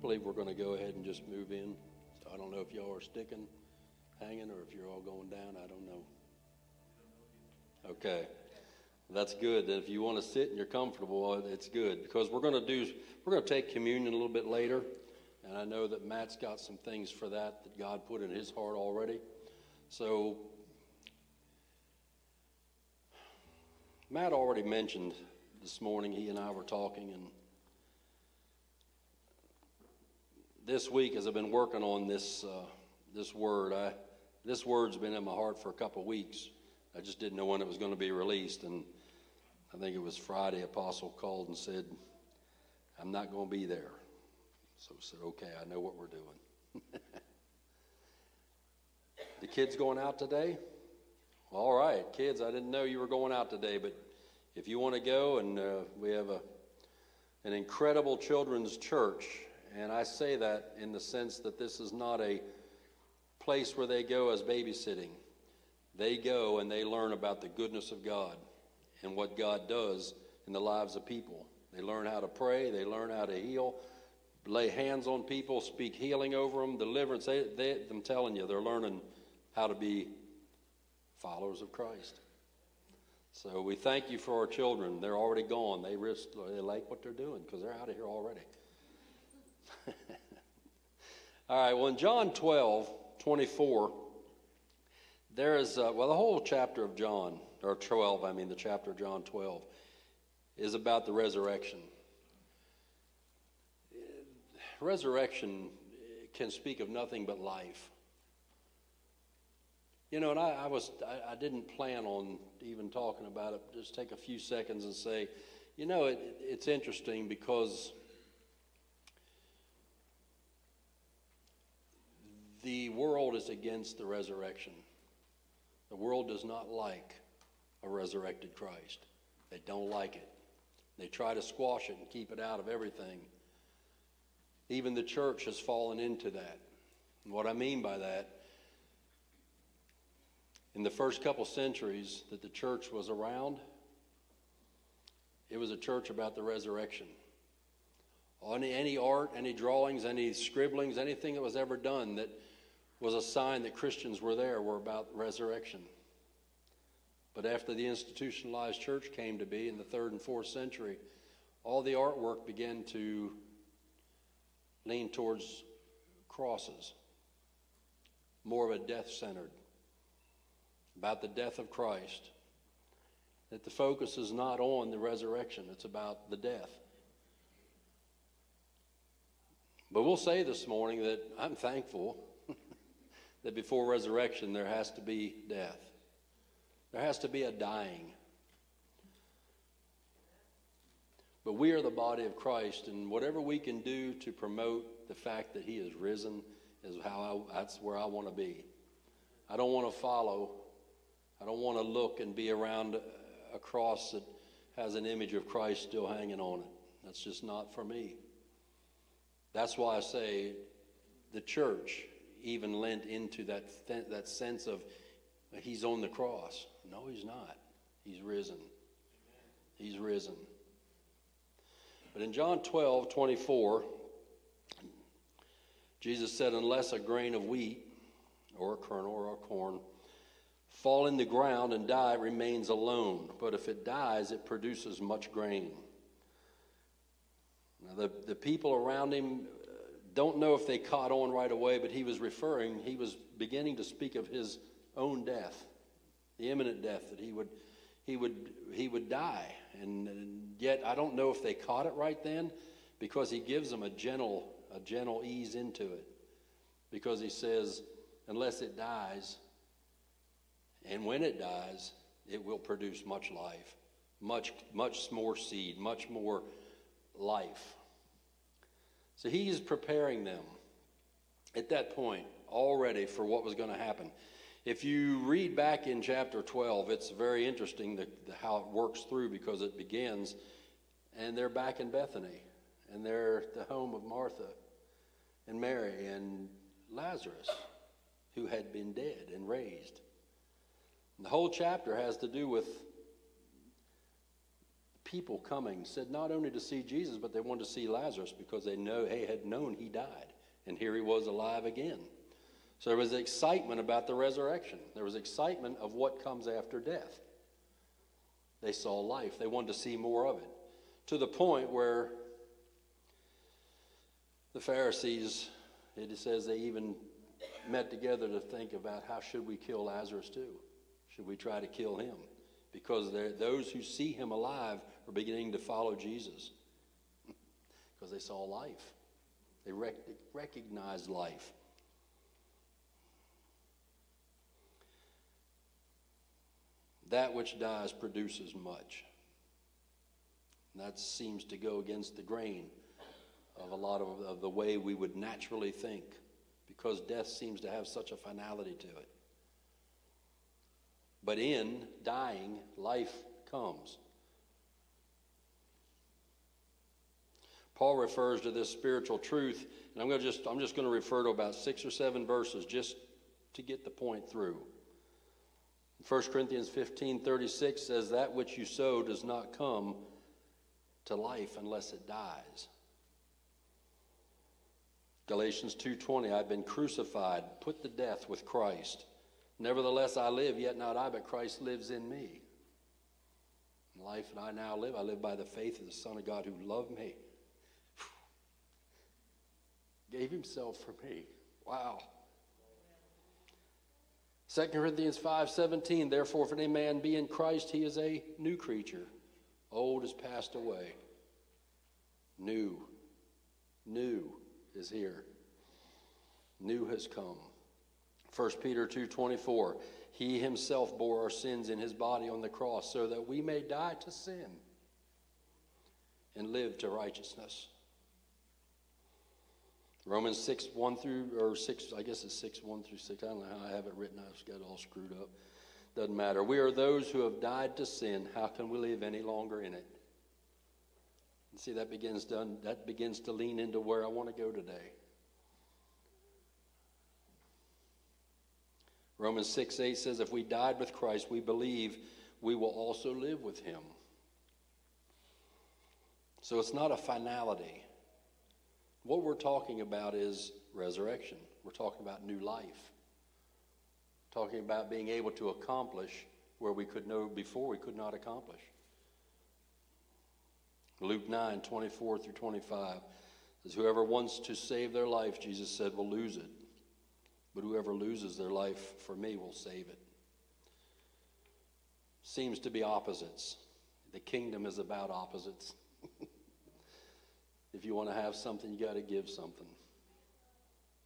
believe we're going to go ahead and just move in. So I don't know if y'all are sticking, hanging, or if you're all going down. I don't know. Okay. That's good. If you want to sit and you're comfortable, uh, it's good because we're going to do we're going to take communion a little bit later, and I know that Matt's got some things for that that God put in his heart already. So Matt already mentioned this morning. He and I were talking, and this week as I've been working on this uh, this word, I this word's been in my heart for a couple of weeks. I just didn't know when it was going to be released, and I think it was Friday, Apostle called and said, I'm not going to be there. So I said, okay, I know what we're doing. the kids going out today? All right, kids, I didn't know you were going out today, but if you want to go, and uh, we have a, an incredible children's church, and I say that in the sense that this is not a place where they go as babysitting. They go and they learn about the goodness of God and what God does in the lives of people. They learn how to pray, they learn how to heal, lay hands on people, speak healing over them, deliverance. They, they, I'm telling you, they're learning how to be followers of Christ. So we thank you for our children. They're already gone. They risk, they like what they're doing because they're out of here already. All right, well, in John 12, 24, there is, uh, well, the whole chapter of John or 12, I mean, the chapter of John 12, is about the resurrection. Resurrection can speak of nothing but life. You know, and I, I was I, I, didn't plan on even talking about it. Just take a few seconds and say, you know, it, it's interesting because the world is against the resurrection. The world does not like a resurrected Christ. They don't like it. They try to squash it and keep it out of everything. Even the church has fallen into that. And what I mean by that, in the first couple centuries that the church was around, it was a church about the resurrection. Any, any art, any drawings, any scribblings, anything that was ever done that was a sign that Christians were there were about resurrection. But after the institutionalized church came to be in the third and fourth century, all the artwork began to lean towards crosses, more of a death centered, about the death of Christ. That the focus is not on the resurrection, it's about the death. But we'll say this morning that I'm thankful that before resurrection there has to be death. There has to be a dying. But we are the body of Christ, and whatever we can do to promote the fact that He is risen is how I, that's where I want to be. I don't want to follow. I don't want to look and be around a cross that has an image of Christ still hanging on it. That's just not for me. That's why I say the church even lent into that, th- that sense of he's on the cross. No, he's not. He's risen. He's risen. But in John 12, 24, Jesus said, Unless a grain of wheat or a kernel or a corn fall in the ground and die, it remains alone. But if it dies, it produces much grain. Now, the, the people around him don't know if they caught on right away, but he was referring, he was beginning to speak of his own death the imminent death that he would he would he would die. And, and, yet i don't know if they caught it right then because he gives them a gentle a gentle ease into it. Because he says unless it dies and when it dies it will produce much life much much more seed much more life so he is preparing them at that point already for what was going to happen if you read back in chapter 12, it's very interesting the, the, how it works through because it begins, and they're back in Bethany, and they're the home of Martha and Mary and Lazarus, who had been dead and raised. And the whole chapter has to do with people coming said not only to see Jesus, but they wanted to see Lazarus because they know they had known he died, and here he was alive again. So there was excitement about the resurrection. There was excitement of what comes after death. They saw life. They wanted to see more of it. To the point where the Pharisees, it says they even met together to think about how should we kill Lazarus too? Should we try to kill him? Because those who see him alive are beginning to follow Jesus because they saw life. They rec- recognized life. That which dies produces much. And that seems to go against the grain of a lot of, of the way we would naturally think because death seems to have such a finality to it. But in dying, life comes. Paul refers to this spiritual truth, and I'm going to just I'm just going to refer to about six or seven verses just to get the point through. 1 Corinthians 15 36 says, That which you sow does not come to life unless it dies. Galatians 2:20 I've been crucified put to death with Christ nevertheless I live yet not I but Christ lives in me life that I now live I live by the faith of the son of God who loved me gave himself for me wow 2 Corinthians 5:17 Therefore if any man be in Christ he is a new creature old has passed away new new is here. New has come. 1 Peter 2:24 He himself bore our sins in his body on the cross so that we may die to sin and live to righteousness. Romans 6, 1 through, or 6, I guess it's 6, 1 through 6. I don't know how I have it written. I've got it all screwed up. Doesn't matter. We are those who have died to sin. How can we live any longer in it? And See, that begins to, that begins to lean into where I want to go today. Romans 6 8 says, If we died with Christ, we believe we will also live with him. So it's not a finality. What we're talking about is resurrection. We're talking about new life. Talking about being able to accomplish where we could know before we could not accomplish. Luke 9, 24 through 25 says, Whoever wants to save their life, Jesus said, will lose it. But whoever loses their life for me will save it. Seems to be opposites. The kingdom is about opposites. if you want to have something, you got to give something.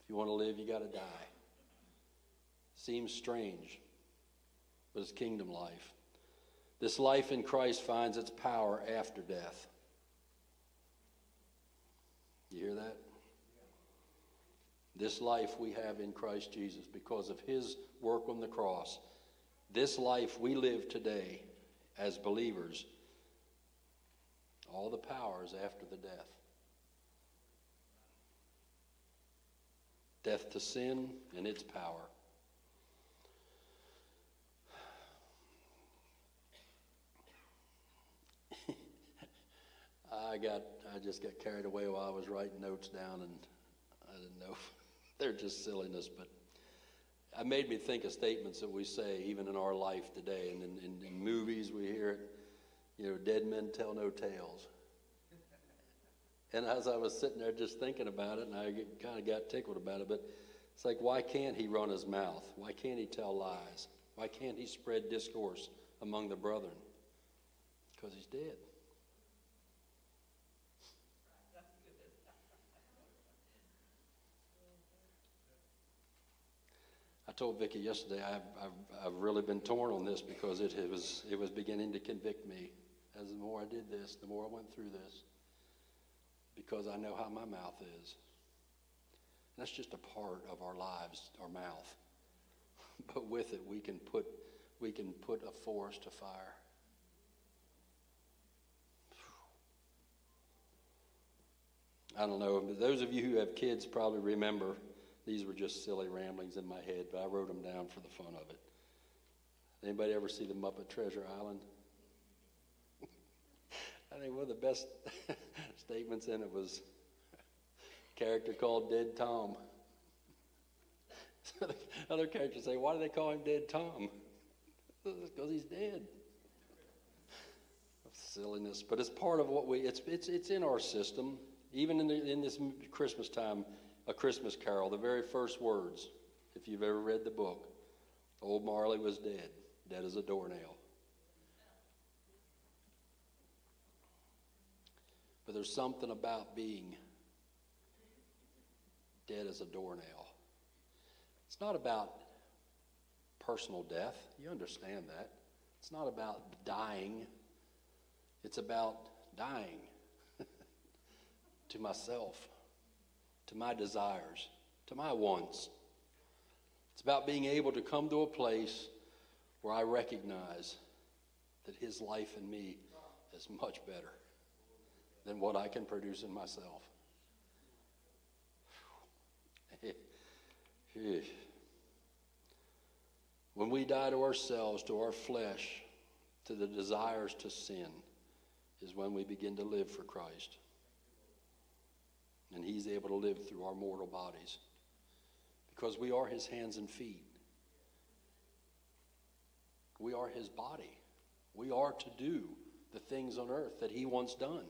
If you want to live, you got to die. Seems strange, but it's kingdom life. This life in Christ finds its power after death. You hear that? This life we have in Christ Jesus because of his work on the cross. This life we live today as believers, all the powers after the death. Death to sin and its power. I got I just got carried away while I was writing notes down, and I didn't know. They're just silliness, but it made me think of statements that we say even in our life today. And in, in, in movies, we hear it, you know, dead men tell no tales. And as I was sitting there just thinking about it, and I kind of got tickled about it, but it's like, why can't he run his mouth? Why can't he tell lies? Why can't he spread discourse among the brethren? Because he's dead. I told Vicki yesterday I've, I've, I've really been torn on this because it, it, was, it was beginning to convict me. As the more I did this, the more I went through this, because I know how my mouth is. That's just a part of our lives, our mouth. But with it, we can put, we can put a forest to fire. I don't know. Those of you who have kids probably remember these were just silly ramblings in my head, but I wrote them down for the fun of it. Anybody ever see the Muppet Treasure Island? I think one of the best statements in it was character called Dead Tom. So the other characters say, Why do they call him Dead Tom? Because he's dead. Silliness, but it's part of what we. It's it's it's in our system. Even in the, in this Christmas time, a Christmas Carol, the very first words, if you've ever read the book, old Marley was dead, dead as a doornail. There's something about being dead as a doornail. It's not about personal death. You understand that. It's not about dying. It's about dying to myself, to my desires, to my wants. It's about being able to come to a place where I recognize that His life in me is much better than what I can produce in myself. when we die to ourselves, to our flesh, to the desires to sin, is when we begin to live for Christ. And He's able to live through our mortal bodies because we are His hands and feet. We are His body. We are to do the things on earth that He wants done.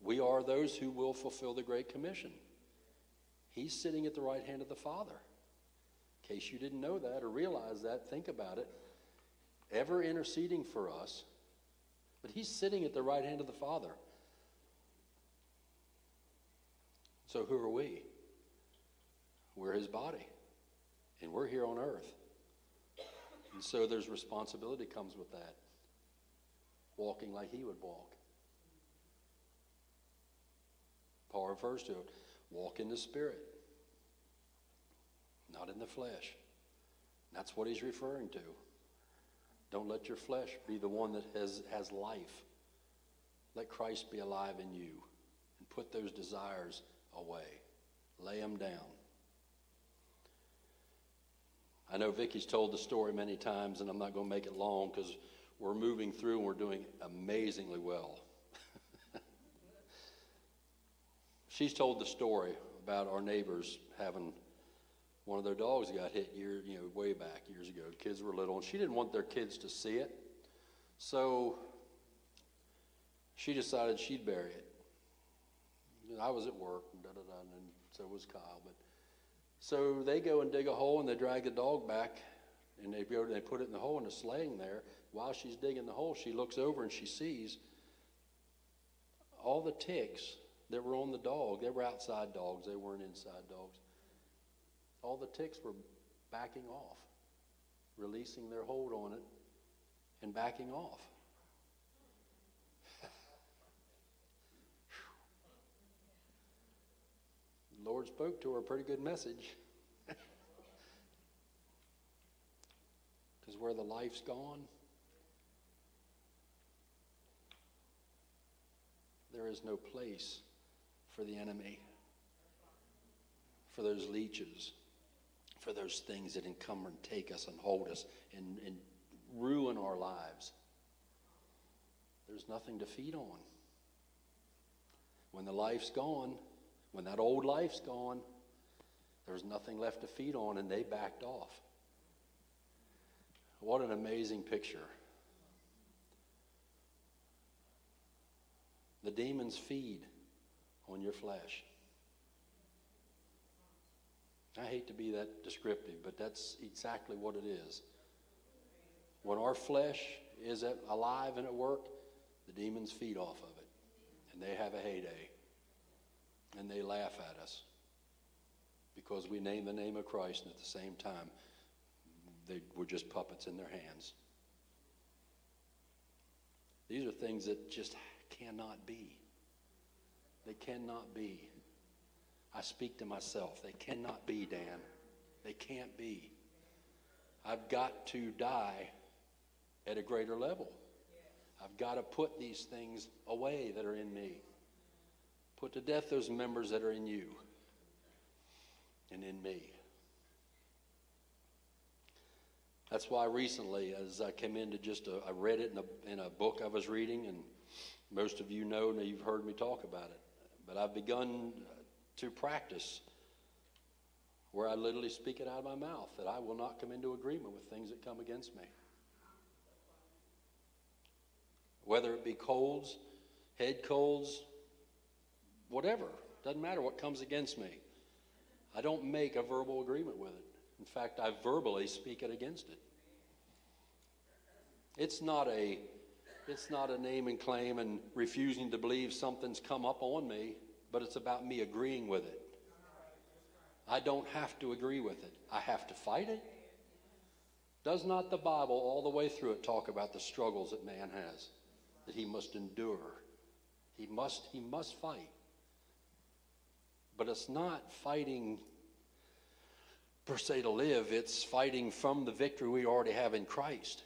We are those who will fulfill the Great Commission. He's sitting at the right hand of the Father. In case you didn't know that or realize that, think about it. Ever interceding for us, but He's sitting at the right hand of the Father. So who are we? We're His body, and we're here on earth. And so there's responsibility comes with that. Walking like He would walk. Paul refers to it. Walk in the Spirit, not in the flesh. That's what he's referring to. Don't let your flesh be the one that has, has life. Let Christ be alive in you and put those desires away. Lay them down. I know Vicky's told the story many times, and I'm not going to make it long because we're moving through and we're doing amazingly well. She's told the story about our neighbors having one of their dogs got hit year, you know, way back years ago. Kids were little, and she didn't want their kids to see it, so she decided she'd bury it. I was at work, and, da, da, da, and so was Kyle. But so they go and dig a hole, and they drag the dog back, and they go and they put it in the hole, and it's laying there. While she's digging the hole, she looks over and she sees all the ticks that were on the dog. They were outside dogs, they weren't inside dogs. All the ticks were backing off, releasing their hold on it, and backing off. the Lord spoke to her a pretty good message. Because where the life's gone, there is no place for the enemy, for those leeches, for those things that encumber and take us and hold us and, and ruin our lives. There's nothing to feed on. When the life's gone, when that old life's gone, there's nothing left to feed on, and they backed off. What an amazing picture. The demons feed on your flesh. I hate to be that descriptive, but that's exactly what it is. When our flesh is alive and at work, the demons feed off of it. And they have a heyday. And they laugh at us because we name the name of Christ, and at the same time, they were just puppets in their hands. These are things that just cannot be. They cannot be. I speak to myself. They cannot be, Dan. They can't be. I've got to die at a greater level. I've got to put these things away that are in me. Put to death those members that are in you and in me. That's why recently, as I came into just, a, I read it in a, in a book I was reading, and most of you know, and you've heard me talk about it. But I've begun to practice where I literally speak it out of my mouth that I will not come into agreement with things that come against me. Whether it be colds, head colds, whatever, doesn't matter what comes against me. I don't make a verbal agreement with it. In fact, I verbally speak it against it. It's not a it's not a name and claim and refusing to believe something's come up on me, but it's about me agreeing with it. I don't have to agree with it. I have to fight it. Does not the Bible all the way through it talk about the struggles that man has that he must endure? He must he must fight. But it's not fighting per se to live, it's fighting from the victory we already have in Christ.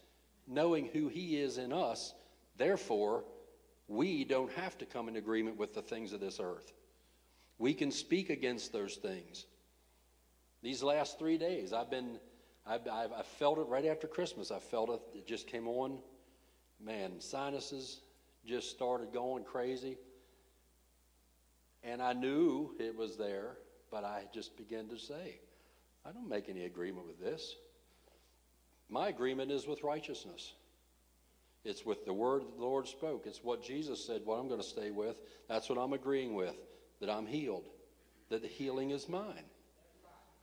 Knowing who He is in us, therefore, we don't have to come in agreement with the things of this earth. We can speak against those things. These last three days, I've been, I've, I've, I felt it right after Christmas. I felt it, it just came on. Man, sinuses just started going crazy. And I knew it was there, but I just began to say, I don't make any agreement with this. My agreement is with righteousness. It's with the word that the Lord spoke. It's what Jesus said, what I'm going to stay with. That's what I'm agreeing with, that I'm healed, that the healing is mine.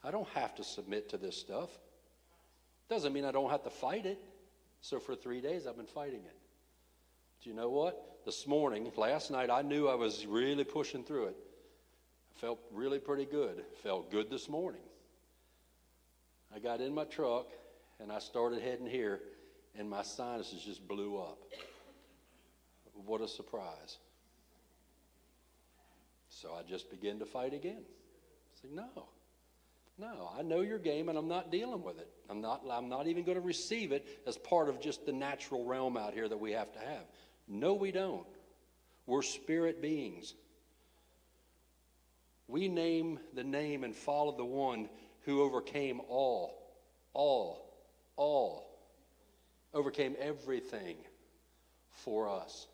I don't have to submit to this stuff. Doesn't mean I don't have to fight it. So for three days, I've been fighting it. Do you know what? this morning, last night, I knew I was really pushing through it. I felt really pretty good. Felt good this morning. I got in my truck and I started heading here, and my sinuses just blew up. What a surprise. So I just began to fight again. I said, no. No, I know your game and I'm not dealing with it. I'm not, I'm not even going to receive it as part of just the natural realm out here that we have to have. No, we don't. We're spirit beings. We name the name and follow the one who overcame all, all, all, overcame everything for us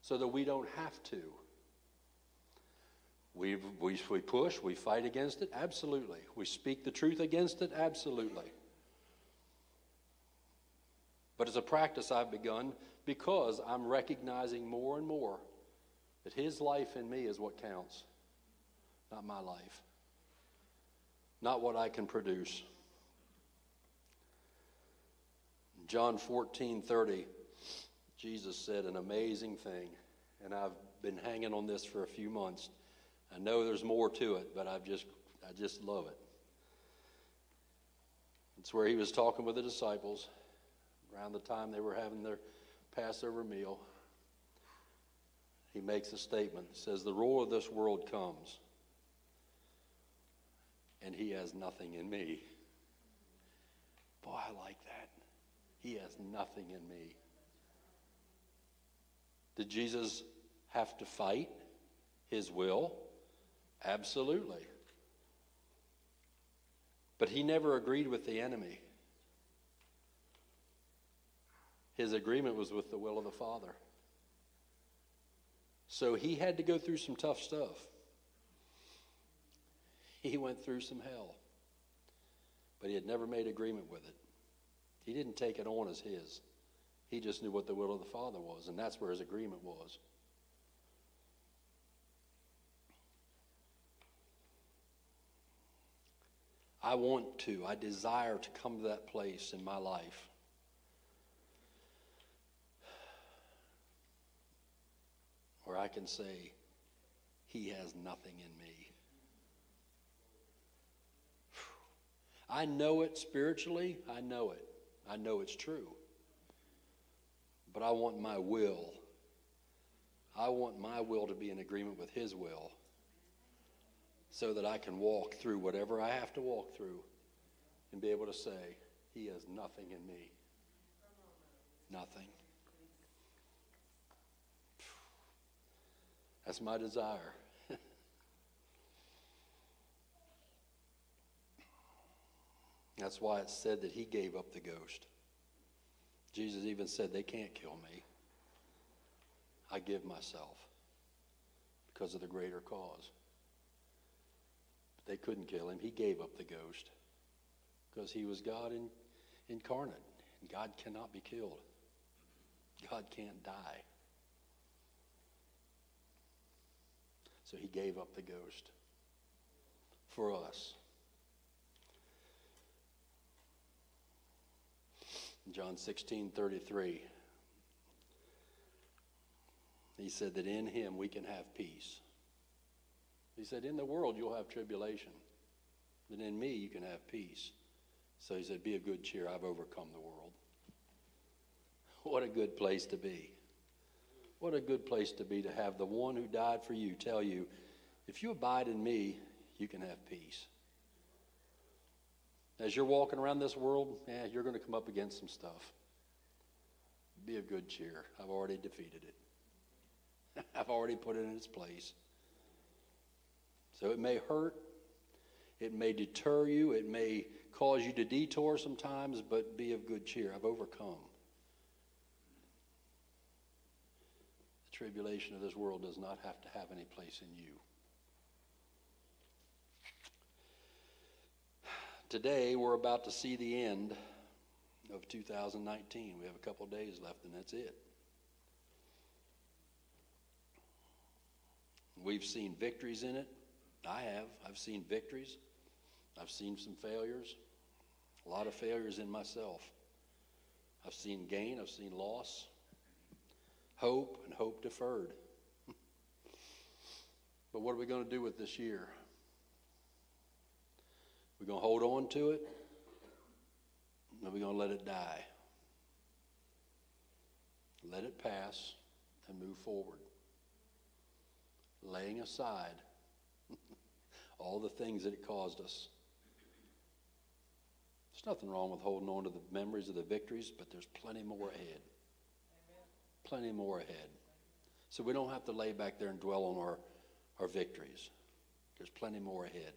so that we don't have to. We, we, we push, we fight against it? Absolutely. We speak the truth against it? Absolutely. But as a practice I've begun because I'm recognizing more and more that His life in me is what counts, not my life, not what I can produce. John 14 30, Jesus said an amazing thing, and I've been hanging on this for a few months. I know there's more to it, but I've just, I just love it. It's where he was talking with the disciples around the time they were having their Passover meal, he makes a statement. He says, The ruler of this world comes, and he has nothing in me. Boy, I like that. He has nothing in me. Did Jesus have to fight his will? Absolutely. But he never agreed with the enemy. His agreement was with the will of the Father. So he had to go through some tough stuff. He went through some hell. But he had never made agreement with it. He didn't take it on as his. He just knew what the will of the Father was, and that's where his agreement was. I want to, I desire to come to that place in my life where I can say, He has nothing in me. I know it spiritually, I know it. I know it's true. But I want my will. I want my will to be in agreement with His will so that I can walk through whatever I have to walk through and be able to say, He has nothing in me. Nothing. That's my desire. That's why it's said that he gave up the ghost. Jesus even said, They can't kill me. I give myself because of the greater cause. But they couldn't kill him. He gave up the ghost because he was God in, incarnate. And God cannot be killed, God can't die. So he gave up the ghost for us. John 16, 33. He said that in him we can have peace. He said, In the world you'll have tribulation, but in me you can have peace. So he said, Be of good cheer, I've overcome the world. What a good place to be. What a good place to be to have the one who died for you tell you, If you abide in me, you can have peace. As you're walking around this world, yeah, you're going to come up against some stuff. Be of good cheer. I've already defeated it. I've already put it in its place. So it may hurt, it may deter you, it may cause you to detour sometimes, but be of good cheer. I've overcome. The tribulation of this world does not have to have any place in you. Today, we're about to see the end of 2019. We have a couple days left, and that's it. We've seen victories in it. I have. I've seen victories. I've seen some failures. A lot of failures in myself. I've seen gain. I've seen loss. Hope and hope deferred. but what are we going to do with this year? We're going to hold on to it, or we're going to let it die. Let it pass and move forward. Laying aside all the things that it caused us. There's nothing wrong with holding on to the memories of the victories, but there's plenty more ahead. Amen. Plenty more ahead. So we don't have to lay back there and dwell on our, our victories. There's plenty more ahead.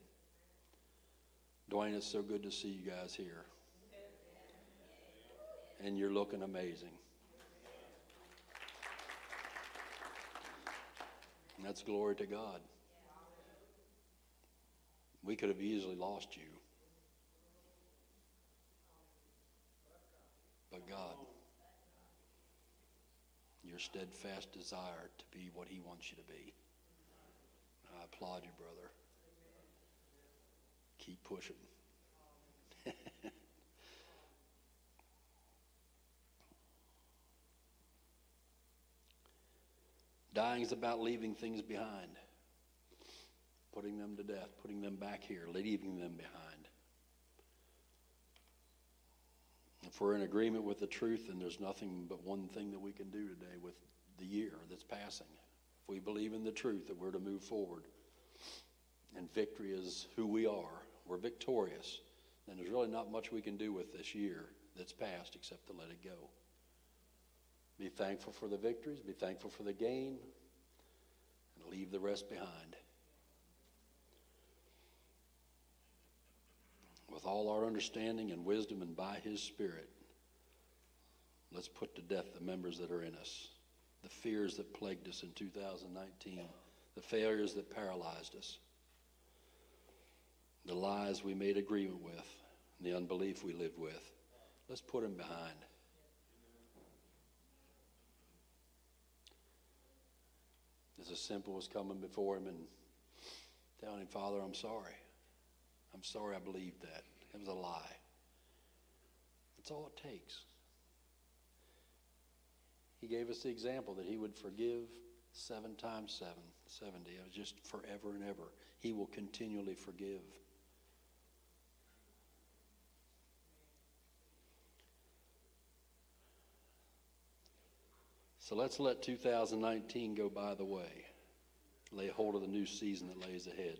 Dwayne, it's so good to see you guys here. And you're looking amazing. And that's glory to God. We could have easily lost you. But God, your steadfast desire to be what He wants you to be. I applaud you, brother keep pushing. Dying is about leaving things behind, putting them to death, putting them back here, leaving them behind. If we're in agreement with the truth, then there's nothing but one thing that we can do today with the year that's passing. If we believe in the truth that we're to move forward, and victory is who we are, we're victorious, And there's really not much we can do with this year that's passed except to let it go. Be thankful for the victories, be thankful for the gain, and leave the rest behind. With all our understanding and wisdom and by His Spirit, let's put to death the members that are in us, the fears that plagued us in 2019, the failures that paralyzed us the lies we made agreement with, the unbelief we lived with. Let's put them behind. It's as simple as coming before Him and telling Him, Father, I'm sorry. I'm sorry I believed that. It was a lie. That's all it takes. He gave us the example that He would forgive seven times seven, 70. It was just forever and ever. He will continually forgive. So let's let 2019 go by the way. Lay hold of the new season that lays ahead.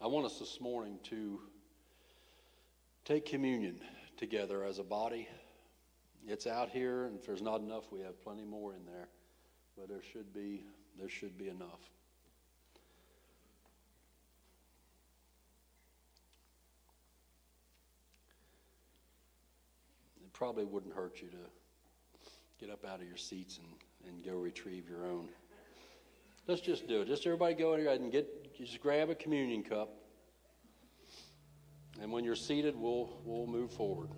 I want us this morning to take communion together as a body. It's out here, and if there's not enough, we have plenty more in there. But there should be there should be enough. It probably wouldn't hurt you to get up out of your seats and, and go retrieve your own. Let's just do it. Just everybody go ahead and get, just grab a communion cup. And when you're seated, we'll, we'll move forward.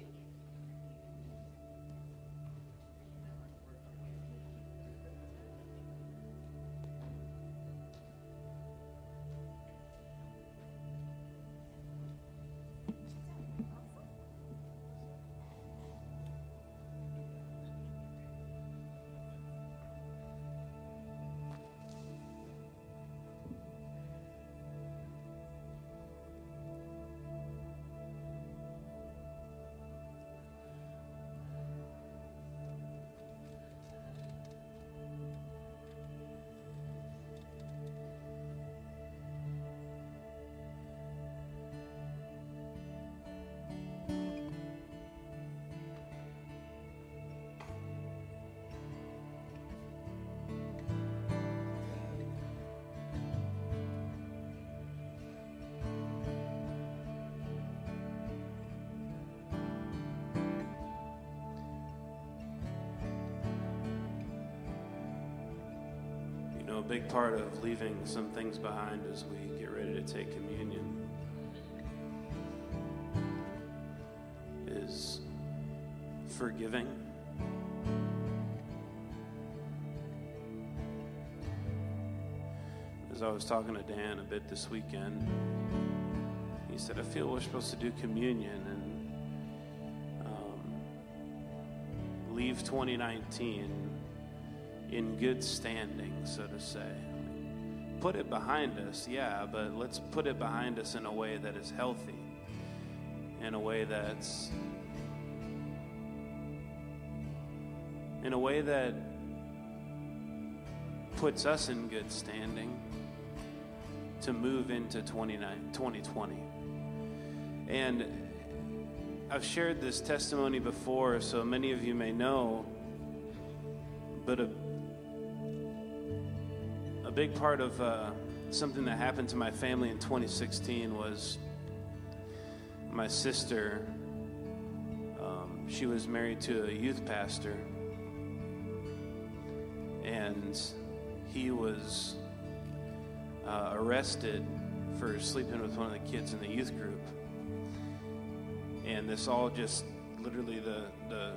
A big part of leaving some things behind as we get ready to take communion is forgiving. As I was talking to Dan a bit this weekend, he said, I feel we're supposed to do communion and um, leave 2019 in good standing, so to say. Put it behind us, yeah, but let's put it behind us in a way that is healthy, in a way that's in a way that puts us in good standing to move into 2020. And I've shared this testimony before, so many of you may know, but a a big part of uh, something that happened to my family in 2016 was my sister. Um, she was married to a youth pastor, and he was uh, arrested for sleeping with one of the kids in the youth group. And this all just literally the the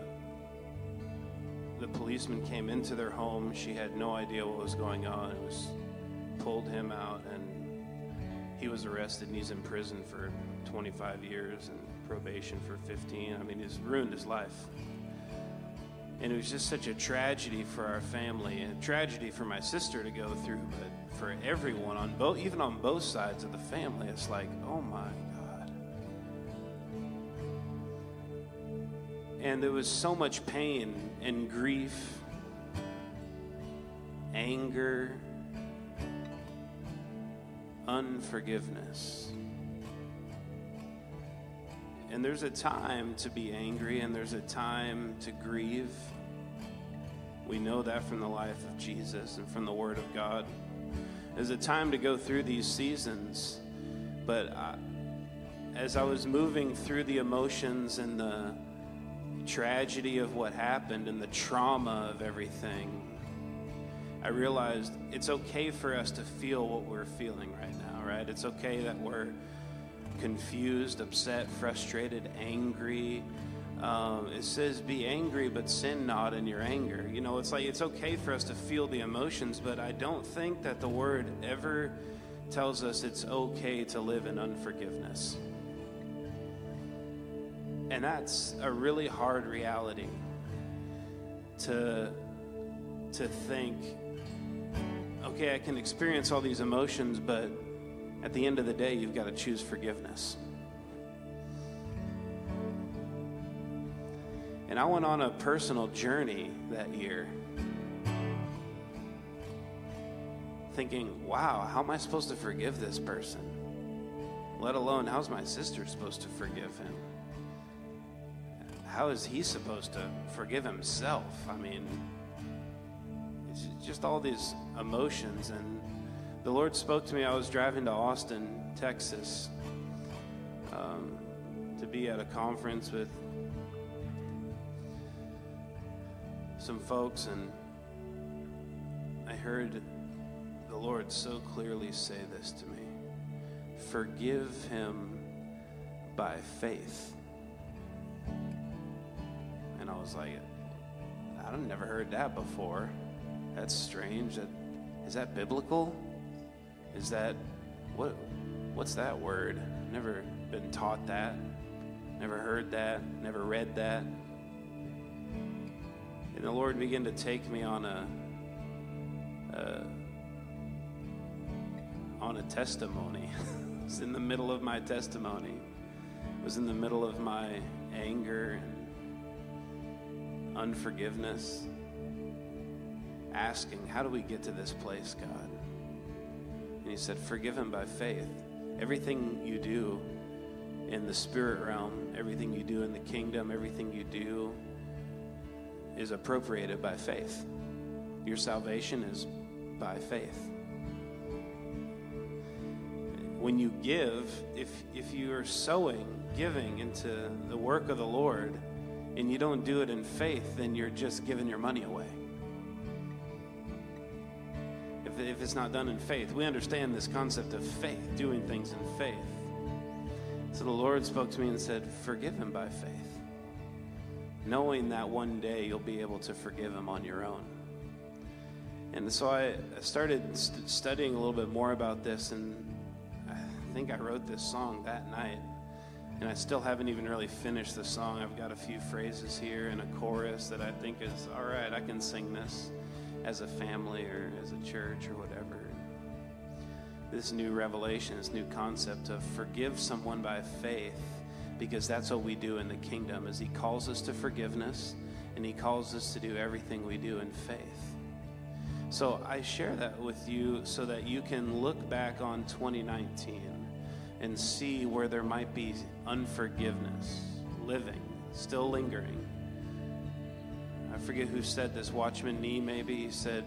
the policeman came into their home. She had no idea what was going on. It was pulled him out, and he was arrested, and he's in prison for 25 years and probation for 15. I mean, he's ruined his life. And it was just such a tragedy for our family, and a tragedy for my sister to go through, but for everyone on both, even on both sides of the family, it's like, oh my And there was so much pain and grief, anger, unforgiveness. And there's a time to be angry, and there's a time to grieve. We know that from the life of Jesus and from the Word of God. There's a time to go through these seasons, but I, as I was moving through the emotions and the tragedy of what happened and the trauma of everything, I realized it's okay for us to feel what we're feeling right now, right? It's okay that we're confused, upset, frustrated, angry. Um, it says, be angry, but sin not in your anger. You know, it's like it's okay for us to feel the emotions, but I don't think that the word ever tells us it's okay to live in unforgiveness. And that's a really hard reality to, to think, okay, I can experience all these emotions, but at the end of the day, you've got to choose forgiveness. And I went on a personal journey that year thinking, wow, how am I supposed to forgive this person? Let alone, how's my sister supposed to forgive him? How is he supposed to forgive himself? I mean, it's just all these emotions. And the Lord spoke to me. I was driving to Austin, Texas, um, to be at a conference with some folks, and I heard the Lord so clearly say this to me Forgive him by faith. Was like, I've never heard that before. That's strange. That, is that biblical? Is that what? What's that word? Never been taught that. Never heard that. Never read that. And the Lord began to take me on a, a on a testimony. it was in the middle of my testimony. It was in the middle of my anger and unforgiveness. Asking, how do we get to this place, God? And he said, Forgive him by faith. Everything you do in the spirit realm, everything you do in the kingdom, everything you do is appropriated by faith. Your salvation is by faith. When you give, if, if you are sowing, giving into the work of the Lord, and you don't do it in faith, then you're just giving your money away. If, if it's not done in faith, we understand this concept of faith, doing things in faith. So the Lord spoke to me and said, Forgive him by faith, knowing that one day you'll be able to forgive him on your own. And so I started st- studying a little bit more about this, and I think I wrote this song that night. And I still haven't even really finished the song. I've got a few phrases here and a chorus that I think is all right, I can sing this as a family or as a church or whatever this new revelation, this new concept of forgive someone by faith, because that's what we do in the kingdom. Is He calls us to forgiveness, and He calls us to do everything we do in faith. So I share that with you so that you can look back on 2019 and see where there might be unforgiveness living, still lingering. I forget who said this, Watchman Nee maybe. He said,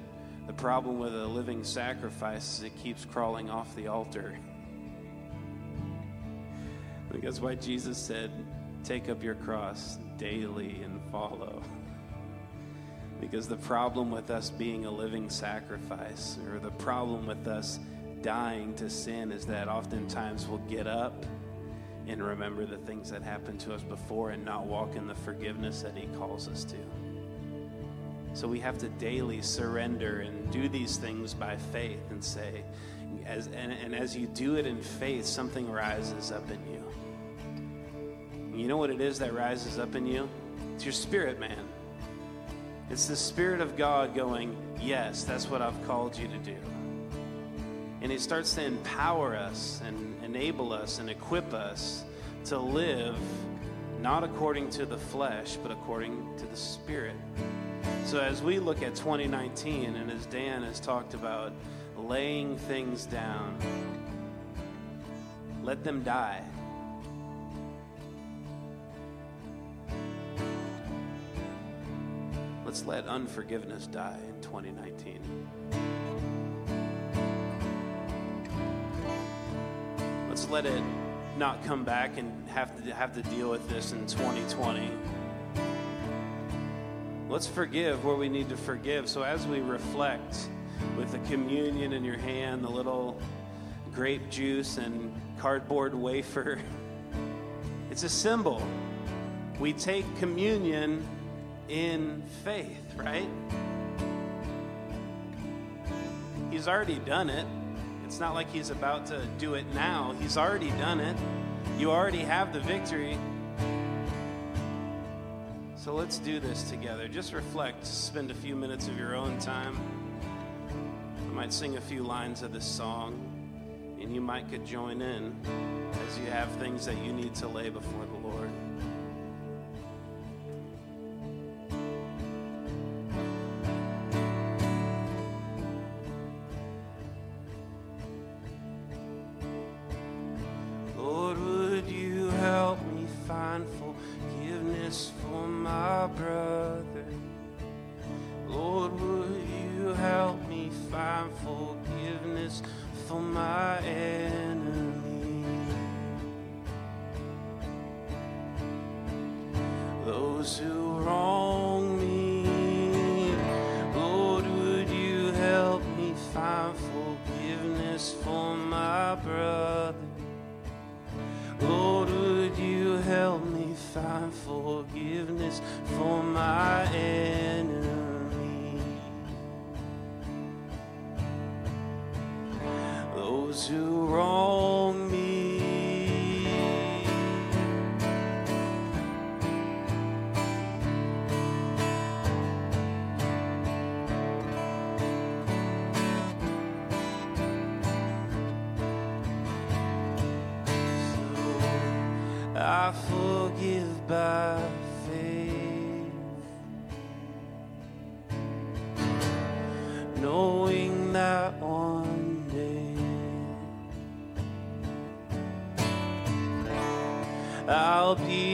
the problem with a living sacrifice is it keeps crawling off the altar. I think that's why Jesus said, Take up your cross daily and follow. Because the problem with us being a living sacrifice, or the problem with us dying to sin, is that oftentimes we'll get up and remember the things that happened to us before and not walk in the forgiveness that He calls us to. So we have to daily surrender and do these things by faith and say, as, and, and as you do it in faith, something rises up in you. You know what it is that rises up in you? It's your spirit, man. It's the Spirit of God going, Yes, that's what I've called you to do. And He starts to empower us and enable us and equip us to live not according to the flesh, but according to the Spirit. So, as we look at 2019, and as Dan has talked about laying things down, let them die. Let's let unforgiveness die in 2019. Let it not come back and have to have to deal with this in 2020. Let's forgive where we need to forgive. So as we reflect with the communion in your hand, the little grape juice and cardboard wafer, it's a symbol. We take communion in faith, right? He's already done it. It's not like he's about to do it now. He's already done it. You already have the victory. So let's do this together. Just reflect, spend a few minutes of your own time. I might sing a few lines of this song, and you might could join in as you have things that you need to lay before the Lord. I'll be